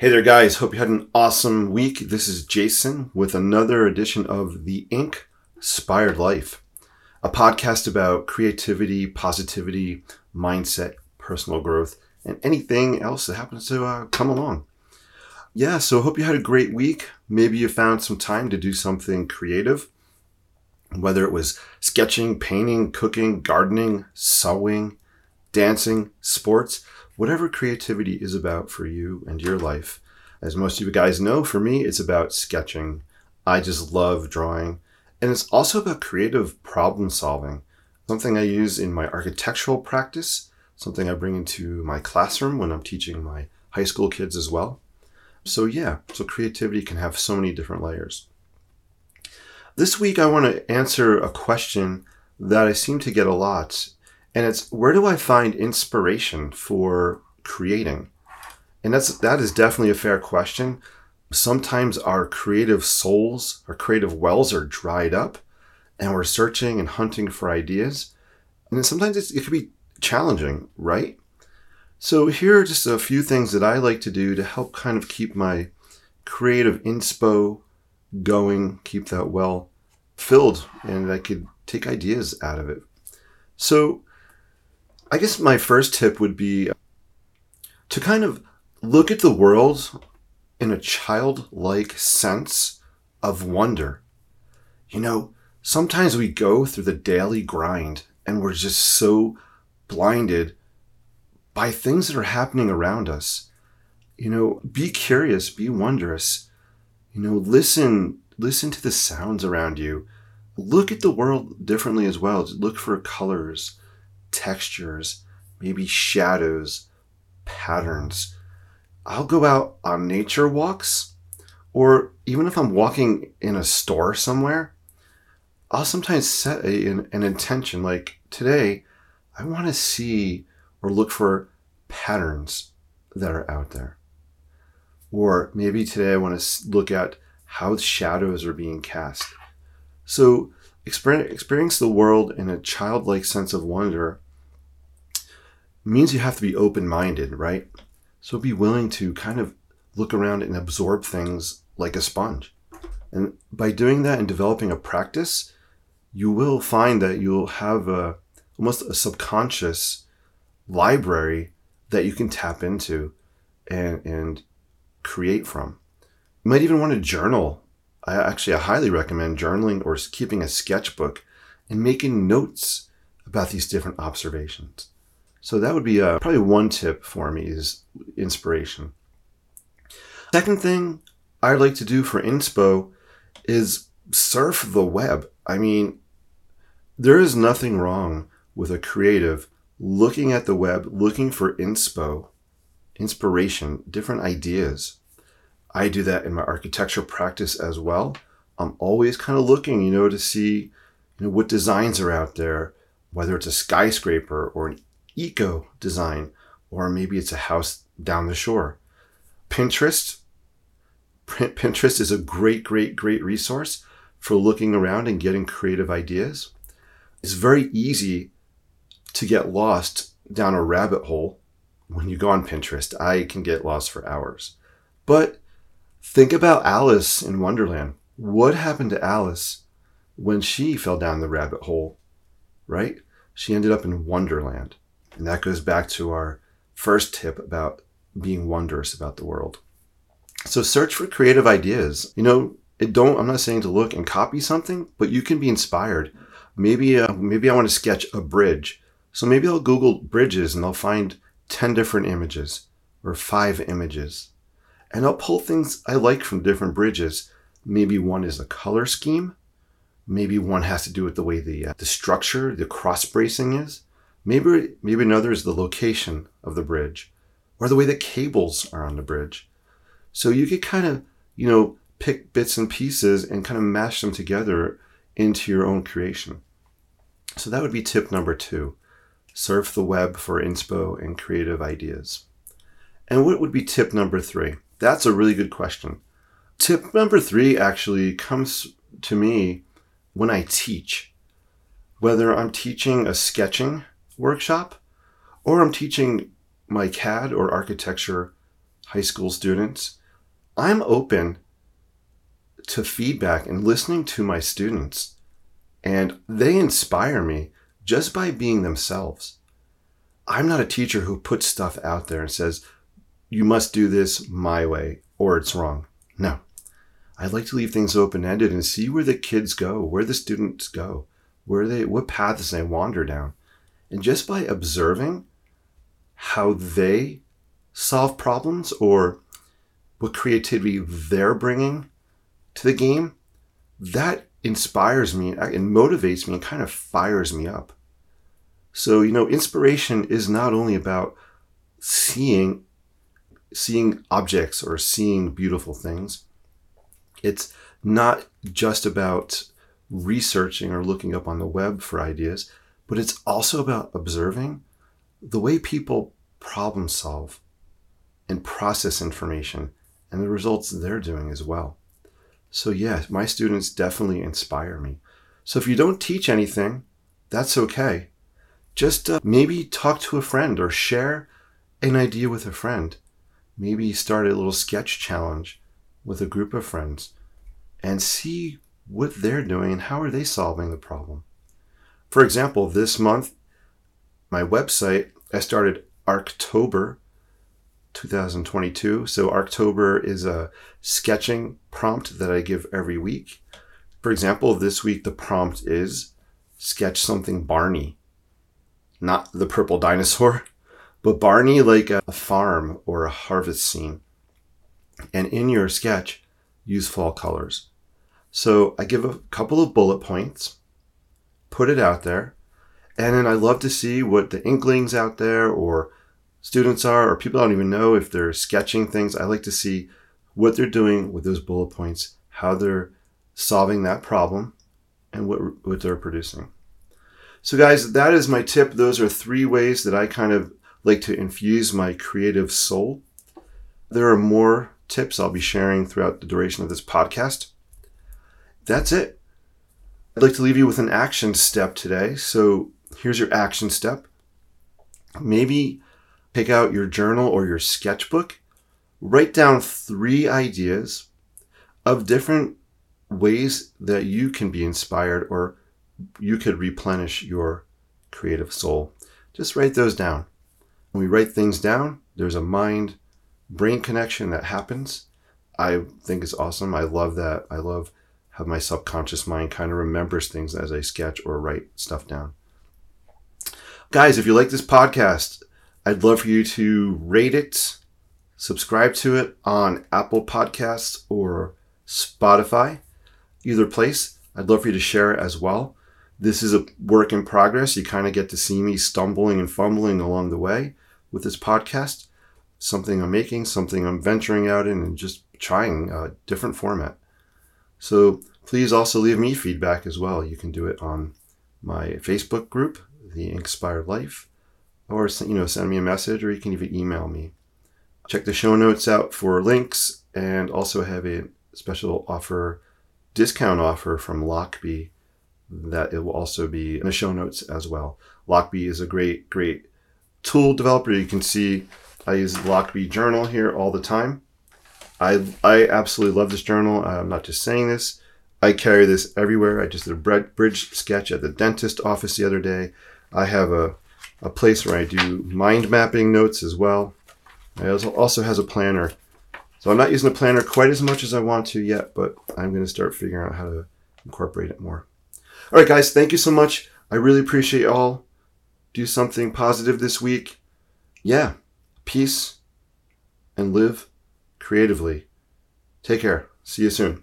Hey there, guys. Hope you had an awesome week. This is Jason with another edition of The Ink Inspired Life, a podcast about creativity, positivity, mindset, personal growth, and anything else that happens to uh, come along. Yeah, so hope you had a great week. Maybe you found some time to do something creative, whether it was sketching, painting, cooking, gardening, sewing, dancing, sports whatever creativity is about for you and your life. As most of you guys know, for me, it's about sketching. I just love drawing. And it's also about creative problem solving, something I use in my architectural practice, something I bring into my classroom when I'm teaching my high school kids as well. So, yeah, so creativity can have so many different layers. This week, I want to answer a question that I seem to get a lot and it's where do I find inspiration for creating? And that's that is definitely a fair question. Sometimes our creative souls, our creative wells are dried up and we're searching and hunting for ideas. And sometimes it can be challenging, right? So here are just a few things that I like to do to help kind of keep my creative inspo going, keep that well filled, and I could take ideas out of it. So I guess my first tip would be to kind of look at the world in a childlike sense of wonder. You know, sometimes we go through the daily grind and we're just so blinded by things that are happening around us. You know, be curious, be wondrous. You know, listen, listen to the sounds around you. Look at the world differently as well. Look for colors textures, maybe shadows, patterns. I'll go out on nature walks, or even if I'm walking in a store somewhere, I'll sometimes set a, an, an intention like today, I want to see or look for patterns that are out there. Or maybe today I want to look at how shadows are being cast. So experience the world in a childlike sense of wonder means you have to be open minded, right? So be willing to kind of look around and absorb things like a sponge. And by doing that and developing a practice, you will find that you'll have a almost a subconscious library that you can tap into and, and create from. You might even want to journal I actually I highly recommend journaling or keeping a sketchbook and making notes about these different observations. So that would be uh, probably one tip for me is inspiration. Second thing I like to do for inspo is surf the web. I mean, there is nothing wrong with a creative looking at the web, looking for inspo, inspiration, different ideas. I do that in my architecture practice as well. I'm always kind of looking, you know, to see, you know, what designs are out there, whether it's a skyscraper or an eco design, or maybe it's a house down the shore. Pinterest, Pinterest is a great, great, great resource for looking around and getting creative ideas. It's very easy to get lost down a rabbit hole when you go on Pinterest. I can get lost for hours. But Think about Alice in Wonderland. What happened to Alice when she fell down the rabbit hole, right? She ended up in Wonderland. And that goes back to our first tip about being wondrous about the world. So search for creative ideas. You know, it don't I'm not saying to look and copy something, but you can be inspired. Maybe uh, maybe I want to sketch a bridge. So maybe I'll Google bridges and I'll find 10 different images or 5 images and I'll pull things I like from different bridges. Maybe one is a color scheme. Maybe one has to do with the way the, uh, the structure, the cross bracing is. Maybe, maybe another is the location of the bridge or the way the cables are on the bridge. So you could kind of, you know, pick bits and pieces and kind of mash them together into your own creation. So that would be tip number two surf the web for inspo and creative ideas. And what would be tip number three? That's a really good question. Tip number three actually comes to me when I teach. Whether I'm teaching a sketching workshop or I'm teaching my CAD or architecture high school students. I'm open to feedback and listening to my students, and they inspire me just by being themselves. I'm not a teacher who puts stuff out there and says, you must do this my way or it's wrong. No. I'd like to leave things open ended and see where the kids go, where the students go, where they, what paths they wander down. And just by observing how they solve problems or what creativity they're bringing to the game, that inspires me and motivates me and kind of fires me up. So, you know, inspiration is not only about seeing seeing objects or seeing beautiful things. It's not just about researching or looking up on the web for ideas, but it's also about observing the way people problem solve and process information and the results they're doing as well. So, yeah, my students definitely inspire me. So, if you don't teach anything, that's okay. Just uh, maybe talk to a friend or share an idea with a friend. Maybe start a little sketch challenge with a group of friends and see what they're doing and how are they solving the problem. For example, this month, my website, I started October 2022. So October is a sketching prompt that I give every week. For example, this week the prompt is sketch something Barney. Not the purple dinosaur, but Barney like a farm or a harvest scene. And in your sketch, use fall colors. So I give a couple of bullet points, put it out there, and then I love to see what the inklings out there or students are, or people I don't even know if they're sketching things. I like to see what they're doing with those bullet points, how they're solving that problem, and what, what they're producing. So, guys, that is my tip. Those are three ways that I kind of like to infuse my creative soul. There are more tips I'll be sharing throughout the duration of this podcast. That's it. I'd like to leave you with an action step today. So, here's your action step. Maybe Take out your journal or your sketchbook. Write down three ideas of different ways that you can be inspired or you could replenish your creative soul. Just write those down. When we write things down, there's a mind brain connection that happens. I think it's awesome. I love that. I love how my subconscious mind kind of remembers things as I sketch or write stuff down. Guys, if you like this podcast, I'd love for you to rate it, subscribe to it on Apple Podcasts or Spotify, either place. I'd love for you to share it as well. This is a work in progress. You kind of get to see me stumbling and fumbling along the way with this podcast. Something I'm making, something I'm venturing out in, and just trying a different format. So please also leave me feedback as well. You can do it on my Facebook group, The INKspired Life, or you know send me a message or you can even email me check the show notes out for links and also have a special offer discount offer from Lochby that it will also be in the show notes as well. Lochby is a great great tool developer. You can see i use Lochby journal here all the time. I i absolutely love this journal. I'm not just saying this. I carry this everywhere. I just did a bridge sketch at the dentist office the other day. I have a a place where I do mind mapping notes as well. I also, also has a planner. So I'm not using the planner quite as much as I want to yet, but I'm going to start figuring out how to incorporate it more. All right, guys, thank you so much. I really appreciate y'all. Do something positive this week. Yeah, peace and live creatively. Take care. See you soon.